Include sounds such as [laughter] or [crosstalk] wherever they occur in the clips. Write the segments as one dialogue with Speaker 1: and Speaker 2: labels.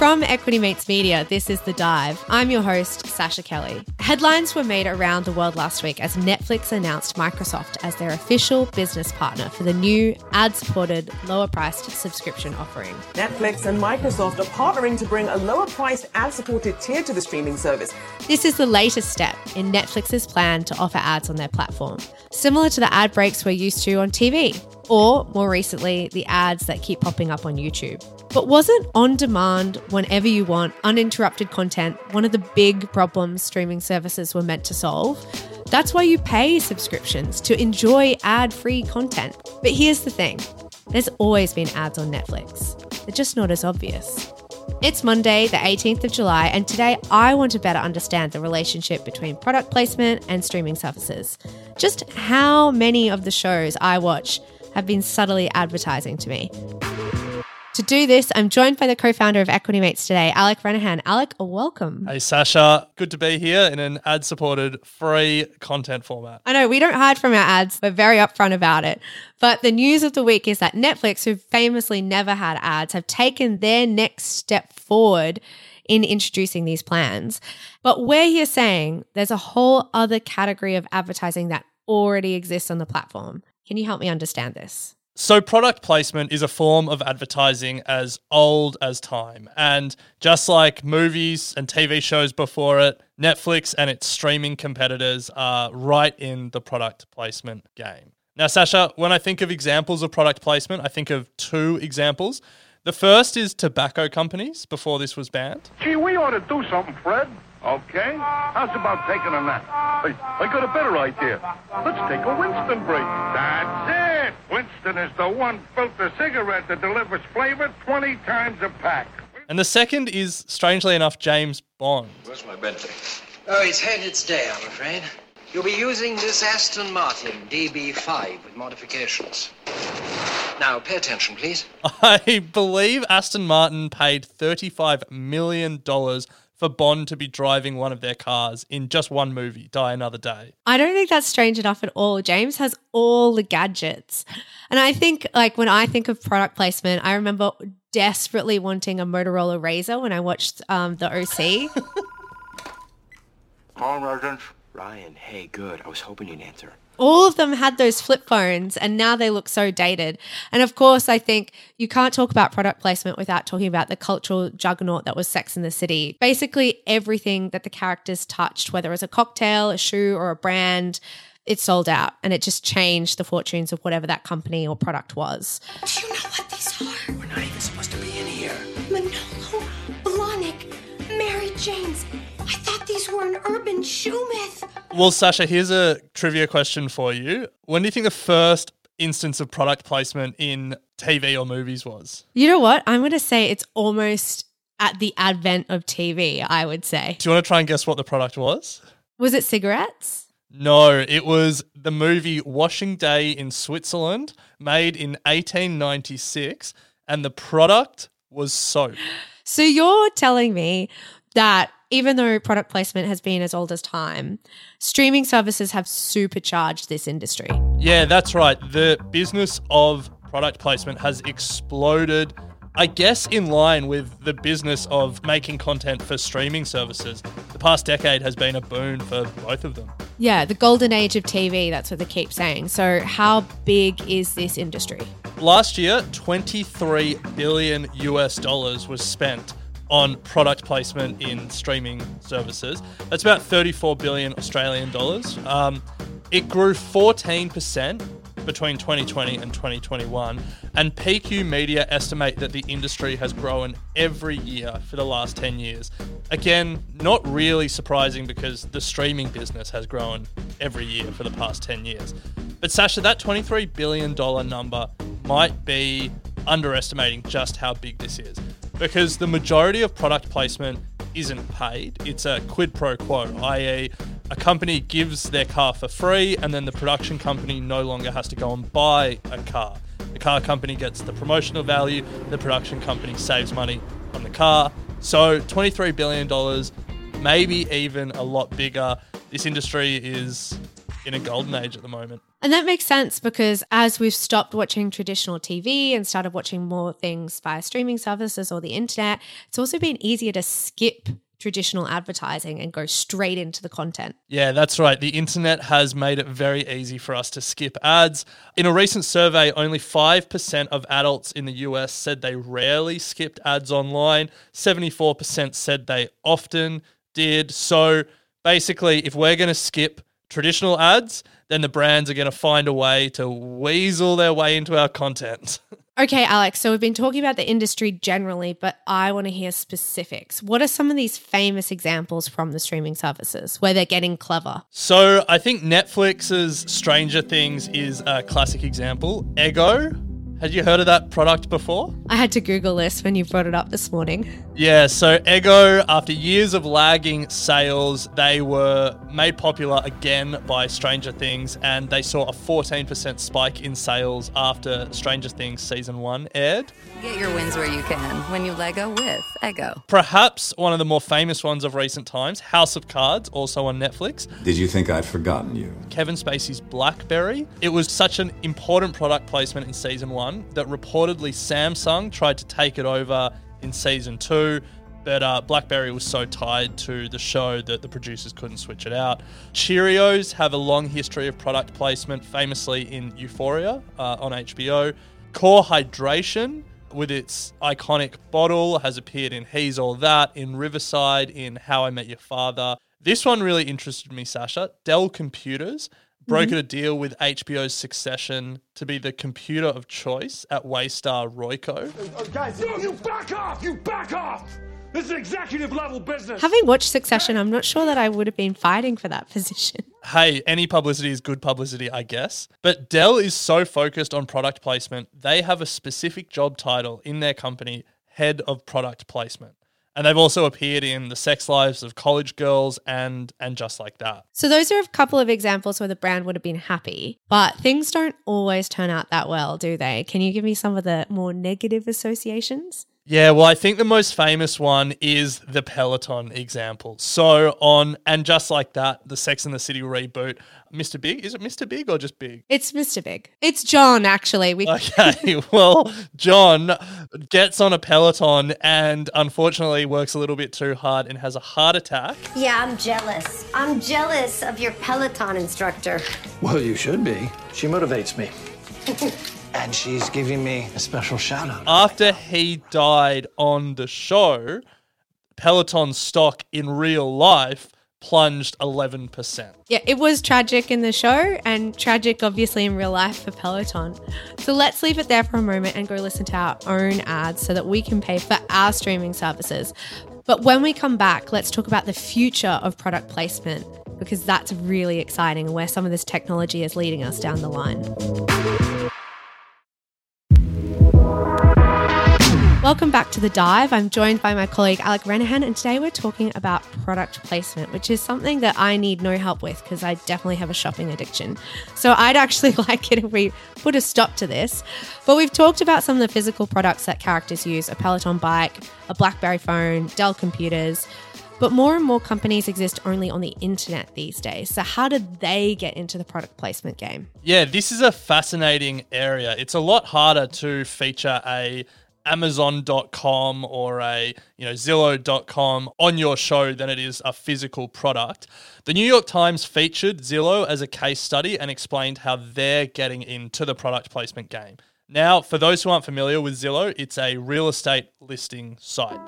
Speaker 1: From Equity Mates Media, this is The Dive. I'm your host, Sascha Kelly. Headlines were made around the world last week as Netflix announced Microsoft as their official business partner for the new ad supported, lower priced subscription offering.
Speaker 2: Netflix and Microsoft are partnering to bring a lower priced ad supported tier to the streaming service.
Speaker 1: This is the latest step in Netflix's plan to offer ads on their platform, similar to the ad breaks we're used to on TV, or more recently, the ads that keep popping up on YouTube. But wasn't on demand, whenever you want, uninterrupted content one of the big problems streaming services were meant to solve? That's why you pay subscriptions to enjoy ad free content. But here's the thing there's always been ads on Netflix, they're just not as obvious. It's Monday, the 18th of July, and today I want to better understand the relationship between product placement and streaming services. Just how many of the shows I watch have been subtly advertising to me. To do this, I'm joined by the co founder of Equity Mates today, Alec Renehan. Alec, welcome.
Speaker 3: Hey, Sascha. Good to be here in an ad supported free content format.
Speaker 1: I know we don't hide from our ads, we're very upfront about it. But the news of the week is that Netflix, who famously never had ads, have taken their next step forward in introducing these plans. But we're here saying there's a whole other category of advertising that already exists on the platform. Can you help me understand this?
Speaker 3: So, product placement is a form of advertising as old as time. And just like movies and TV shows before it, Netflix and its streaming competitors are right in the product placement game. Now, Sascha, when I think of examples of product placement, I think of two examples. The first is tobacco companies before this was banned.
Speaker 4: Gee, we ought to do something, Fred. Okay? How's about taking a nap? I, I got a better idea. Let's take a Winston break. That's it! Winston is the one filter cigarette that delivers flavor 20 times a pack.
Speaker 3: And the second is, strangely enough, James Bond.
Speaker 5: Where's my Bentley? Oh, it's had its day, I'm afraid. You'll be using this Aston Martin DB5 with modifications. Now, pay attention, please. [laughs]
Speaker 3: I believe Aston Martin paid $35 million for Bond to be driving one of their cars in just one movie, Die Another Day.
Speaker 1: I don't think that's strange enough at all. James has all the gadgets. And I think, like, when I think of product placement, I remember desperately wanting a Motorola RAZR when I watched um, the OC.
Speaker 4: Cohen residence.
Speaker 5: Ryan, hey, good. I was hoping you'd answer.
Speaker 1: all of them had those flip phones and now they look so dated. And of course, I think you can't talk about product placement without talking about the cultural juggernaut that was Sex in the City. Basically, everything that the characters touched, whether it was a cocktail, a shoe, or a brand, it sold out and it just changed the fortunes of whatever that company or product was.
Speaker 6: Do you know what these are?
Speaker 5: We're not even supposed to be in here.
Speaker 6: Manolo, Blahnik, Mary Janes. I thought these were an urban shoe myth.
Speaker 3: Well, Sascha, here's a trivia question for you. When do you think the first instance of product placement in TV or movies was?
Speaker 1: You know what? I'm going to say it's almost at the advent of TV, I would say.
Speaker 3: Do you want to try and guess what the product was?
Speaker 1: Was it cigarettes?
Speaker 3: No, it was the movie Washing Day in Switzerland, made in 1896, and the product was soap. [gasps]
Speaker 1: So you're telling me that even though product placement has been as old as time, streaming services have supercharged this industry.
Speaker 3: Yeah, that's right. The business of product placement has exploded. I guess in line with the business of making content for streaming services. The past decade has been a boon for both of them.
Speaker 1: Yeah, the golden age of TV, that's what they keep saying. So, how big is this industry?
Speaker 3: Last year, 23 billion US dollars was spent on product placement in streaming services. That's about 34 billion Australian dollars. Um, it grew 14% between 2020 and 2021, and PQ Media estimate that the industry has grown every year for the last 10 years. Again, not really surprising because the streaming business has grown every year for the past 10 years. But Sascha, that $23 billion number might be underestimating just how big this is because the majority of product placement isn't paid. It's a quid pro quo, i.e., a company gives their car for free and then the production company no longer has to go and buy a car. The car company gets the promotional value, the production company saves money on the car. So $23 billion, maybe even a lot bigger. This industry is in a golden age at the moment.
Speaker 1: And that makes sense because as we've stopped watching traditional TV and started watching more things via streaming services or the internet, it's also been easier to skip traditional advertising and go straight into the content.
Speaker 3: Yeah, that's right. The internet has made it very easy for us to skip ads. In a recent survey, only 5% of adults in the US said they rarely skipped ads online, 74% said they often did. So basically, if we're going to skip traditional ads, then the brands are going to find a way to weasel their way into our content. [laughs]
Speaker 1: Okay, Alec, so we've been talking about the industry generally, but I want to hear specifics. What are some of these famous examples from the streaming services where they're getting clever?
Speaker 3: So I think Netflix's Stranger Things is a classic example. Eggo had you heard of that product before?
Speaker 1: I had to Google this when you brought it up this morning.
Speaker 3: Yeah, so Eggo, after years of lagging sales, they were made popular again by Stranger Things, and they saw a 14% spike in sales after Stranger Things season one aired.
Speaker 7: Get your wins where you can when you Lego with Eggo.
Speaker 3: Perhaps one of the more famous ones of recent times, House of Cards, also on Netflix.
Speaker 8: Did you think I'd forgotten you?
Speaker 3: Kevin Spacey's Blackberry. It was such an important product placement in season one that reportedly Samsung tried to take it over in season two. But uh, BlackBerry was so tied to the show that the producers couldn't switch it out. Cheerios have a long history of product placement, famously in Euphoria uh, on HBO. Core Hydration, with its iconic bottle, has appeared in He's All That, in Riverdale, in How I Met Your Father. This one really interested me, Sascha. Dell Computers brokered mm-hmm. a deal with HBO's Succession to be the computer of choice at Waystar Royco.
Speaker 9: guys, no, you back off! You back off! This is executive level business.
Speaker 1: Having watched Succession, I'm not sure that I would have been fighting for that [laughs] position.
Speaker 3: Hey, any publicity is good publicity, I guess. But Dell is so focused on product placement, they have a specific job title in their company, head of product placement. And they've also appeared in The Sex Lives of College Girls and and just like that.
Speaker 1: So those are a couple of examples where the brand would have been happy, but things don't always turn out that well, do they? Can you give me some of the more negative associations?
Speaker 3: Yeah, well, I think the most famous one is the Peloton example. So on and just like that, the Sex and the City reboot, Mr. Big, is it Mr. Big or just Big?
Speaker 1: It's Mr. Big. It's John, actually. We
Speaker 3: Okay, [laughs] [laughs] well, John gets on a Peloton and unfortunately works a little bit too hard and has a heart attack.
Speaker 6: Yeah, I'm jealous. I'm jealous of your Peloton instructor.
Speaker 10: Well, you should be. She motivates me. [laughs] and she's giving me a special shout out.
Speaker 3: After he died on the show, Peloton stock in real life plunged 11%.
Speaker 1: Yeah, it was tragic in the show and tragic, obviously, in real life for Peloton. So let's leave it there for a moment and go listen to our own ads so that we can pay for our streaming services. But when we come back, let's talk about the future of product placement because that's really exciting and where some of this technology is leading us down the line. Welcome back to The Dive. I'm joined by my colleague Alec Renehan, and today we're talking about product placement, which is something that I need no help with because I definitely have a shopping addiction. So I'd actually [laughs] like it if we put a stop to this. But we've talked about some of the physical products that characters use a Peloton bike, a Blackberry phone, Dell computers. But more and more companies exist only on the internet these days. So, how did they get into the product placement game?
Speaker 3: Yeah, this is a fascinating area. It's a lot harder to feature a amazon.com or a you know zillow.com on your show than it is a physical product. The new york times featured zillow as a case study and explained how they're getting into the product placement game. Now for those who aren't familiar with zillow it's a real estate listing site.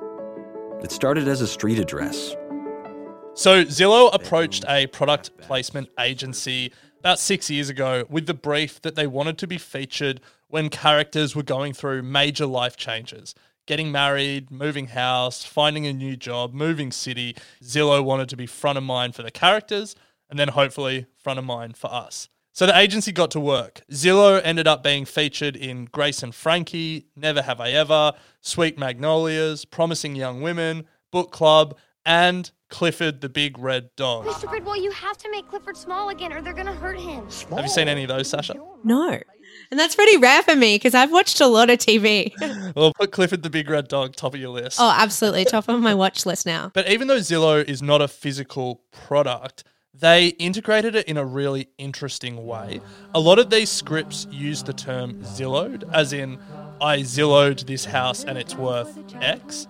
Speaker 11: It started as a street address.
Speaker 3: so Zillow approached a product placement agency about six years ago with the brief that they wanted to be featured when characters were going through major life changes. Getting married, moving house, finding a new job, moving city. Zillow wanted to be front of mind for the characters and then hopefully front of mind for us. So the agency got to work. Zillow ended up being featured in Grace and Frankie, Never Have I Ever, Sweet Magnolias, Promising Young Women, Book Club, and Clifford the Big Red Dog.
Speaker 12: Mr. Bridwell, you have to make Clifford small again or they're gonna hurt him.
Speaker 3: Have you seen any of those, Sascha?
Speaker 1: No. And that's pretty rare for me because I've watched a lot of TV. [laughs]
Speaker 3: Well, put Clifford the Big Red Dog top of your list.
Speaker 1: oh, absolutely. Top of my watch list now.
Speaker 3: But even though Zillow is not a physical product, they integrated it in a really interesting way. A lot of these scripts use the term Zillowed, as in, I Zillowed this house and it's worth X.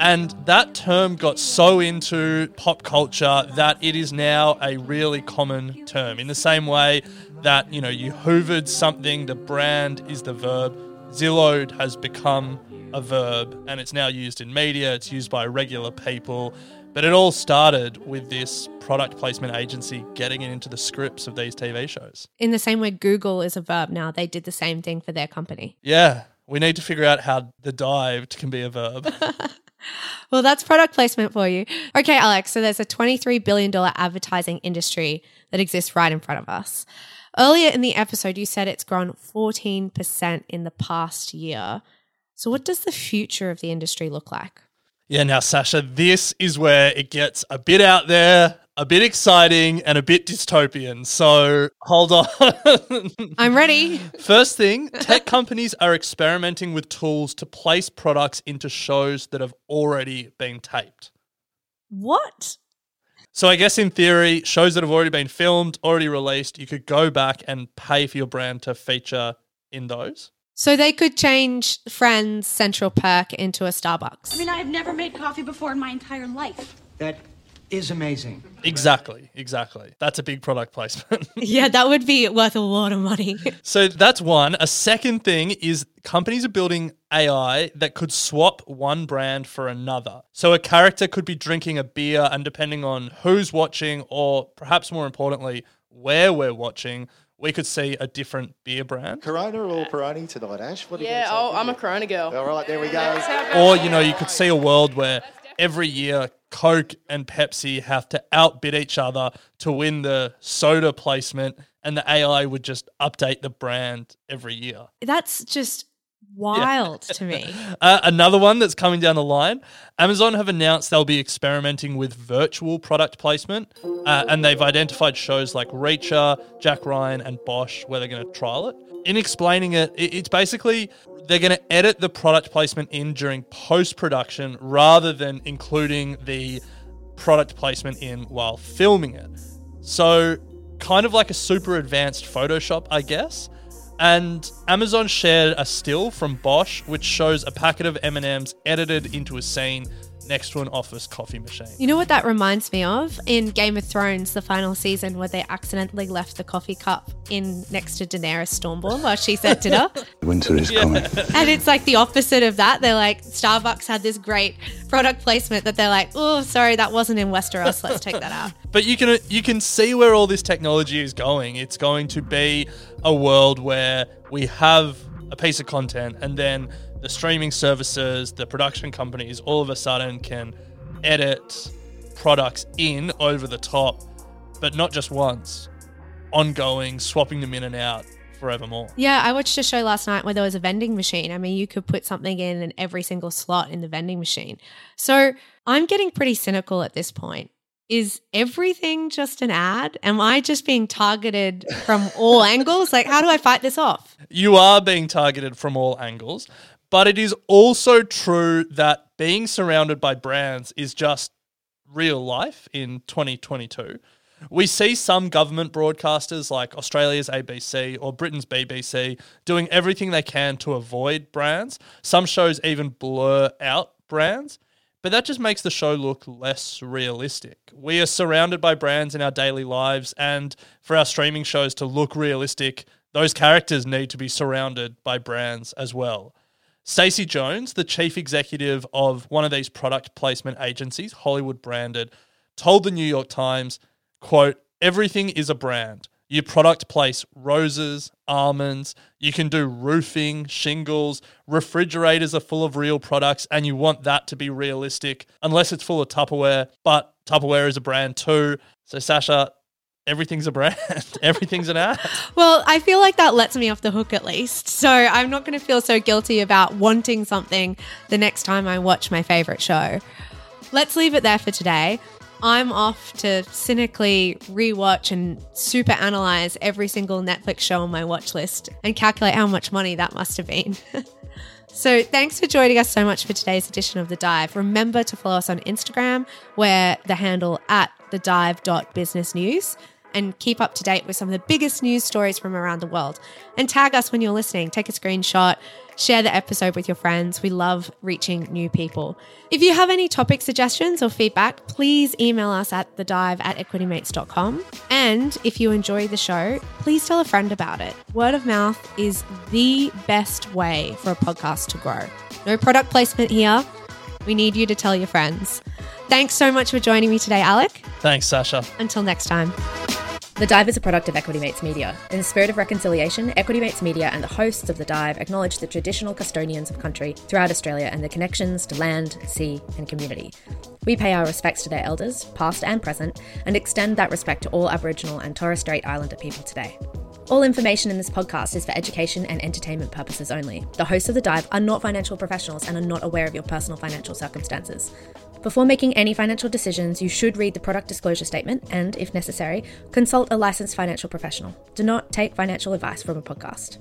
Speaker 3: And that term got so into pop culture that it is now a really common term. In the same way that, you know, you hoovered something, the brand is the verb. Zillowed has become a verb and it's now used in media, it's used by regular people. But it all started with this product placement agency getting it into the scripts of these TV shows.
Speaker 1: In the same way Google is a verb now, they did the same thing for their company.
Speaker 3: Yeah, we need to figure out how the dived can be a verb. [laughs]
Speaker 1: Well, that's product placement for you. Okay, Alec, so there's a $23 billion advertising industry that exists right in front of us. Earlier in the episode, you said it's grown 14% in the past year. So, what does the future of the industry look like?
Speaker 3: Yeah, now, Sascha, this is where it gets a bit out there, a bit exciting, and a bit dystopian. So hold on.
Speaker 1: I'm ready. [laughs]
Speaker 3: First thing tech companies are experimenting with tools to place products into shows that have already been taped.
Speaker 1: What?
Speaker 3: So I guess in theory, shows that have already been filmed, already released, you could go back and pay for your brand to feature in those.
Speaker 1: So, they could change Friends Central Perk into a Starbucks.
Speaker 13: I mean, I have never made coffee before in my entire life.
Speaker 10: That is amazing.
Speaker 3: Exactly, exactly. That's a big product placement. [laughs]
Speaker 1: yeah, that would be worth a lot of money. [laughs]
Speaker 3: so that's one. A second thing is companies are building AI that could swap one brand for another. So a character could be drinking a beer, and depending on who's watching, or perhaps more importantly, where we're watching, we could see a different beer brand.
Speaker 14: Corona or Peroni tonight, Ash? What are you
Speaker 15: Yeah,
Speaker 14: gonna
Speaker 15: oh, I'm a Corona girl.
Speaker 14: All right, there we go.
Speaker 3: Or, you know, you could see a world where every year Coke and Pepsi have to outbid each other to win the soda placement, and the AI would just update the brand every year.
Speaker 1: That's just wild to me. [laughs]
Speaker 3: Uh, another one that's coming down the line Amazon have announced they'll be experimenting with virtual product placement, uh, and they've identified shows like Reacher, Jack Ryan, and Bosch where they're going to trial it. In explaining it- it's basically they're going to edit the product placement in during post production rather than including the product placement in while filming it. So, kind of like a super advanced Photoshop, I guess. And Amazon shared a still from Bosch, which shows a packet of M&Ms edited into a scene next to an office coffee machine.
Speaker 1: You know what that reminds me of? In Game of Thrones, the final season, where they accidentally left the coffee cup in next to Daenerys Stormborn while she's at dinner.
Speaker 8: Winter is coming.
Speaker 1: and it's like the opposite of that. They're like, Starbucks had this great product placement that they're like, oh, sorry, that wasn't in Westeros. Let's take that out. [laughs]
Speaker 3: But you can you can see where all this technology is going. It's going to be a world where we have a piece of content and then the streaming services, the production companies all of a sudden can edit products in over the top, but not just once, ongoing, swapping them in and out forevermore.
Speaker 1: Yeah, I watched a show last night where there was a vending machine. I mean, you could put something in in every single slot in the vending machine. So I'm getting pretty cynical at this point. Is everything just an ad? Am I just being targeted from all [laughs] angles? Like, how do I fight this off?
Speaker 3: You are being targeted from all angles, but it is also true that being surrounded by brands is just real life in 2022. We see some government broadcasters like Australia's ABC or Britain's BBC doing everything they can to avoid brands. Some shows even blur out brands, but that just makes the show look less realistic. We are surrounded by brands in our daily lives, and for our streaming shows to look realistic, those characters need to be surrounded by brands as well. Stacy Jones, the chief executive of one of these product placement agencies, Hollywood Branded, told the New York Times, quote, everything is a brand. You product place roses, almonds, you can do roofing, shingles, refrigerators are full of real products, and you want that to be realistic, unless it's full of Tupperware, but Tupperware is a brand too. So, Sascha, everything's a brand, [laughs] everything's an ad.
Speaker 1: Well, I feel like that lets me off the hook at least. So I'm not going to feel so guilty about wanting something the next time I watch my favorite show. Let's leave it there for today. I'm off to cynically rewatch and super analyze every single Netflix show on my watch list and calculate how much money that must have been. [laughs] so, thanks for joining us so much for today's edition of The Dive. Remember to follow us on Instagram, where the handle at thedive.businessnews and keep up to date with some of the biggest news stories from around the world. And tag us when you're listening. Take a screenshot, share the episode with your friends. We love reaching new people. If you have any topic suggestions or feedback, please email us at thedive at equitymates.com. And if you enjoy the show, please tell a friend about it. Word of mouth is the best way for a podcast to grow. No product placement here. We need you to tell your friends. Thanks so much for joining me today, Alec.
Speaker 3: Thanks, Sascha.
Speaker 1: Until next time.
Speaker 15: The Dive is a product of Equity Mates Media. In the spirit of reconciliation, Equity Mates Media and the hosts of The Dive acknowledge the traditional custodians of country throughout Australia and their connections to land, sea, and community. We pay our respects to their elders, past and present, and extend that respect to all Aboriginal and Torres Strait Islander people today. All information in this podcast is for education and entertainment purposes only. The hosts of The Dive are not financial professionals and are not aware of your personal financial circumstances. Before making any financial decisions, you should read the product disclosure statement and, if necessary, consult a licensed financial professional. Do not take financial advice from a podcast.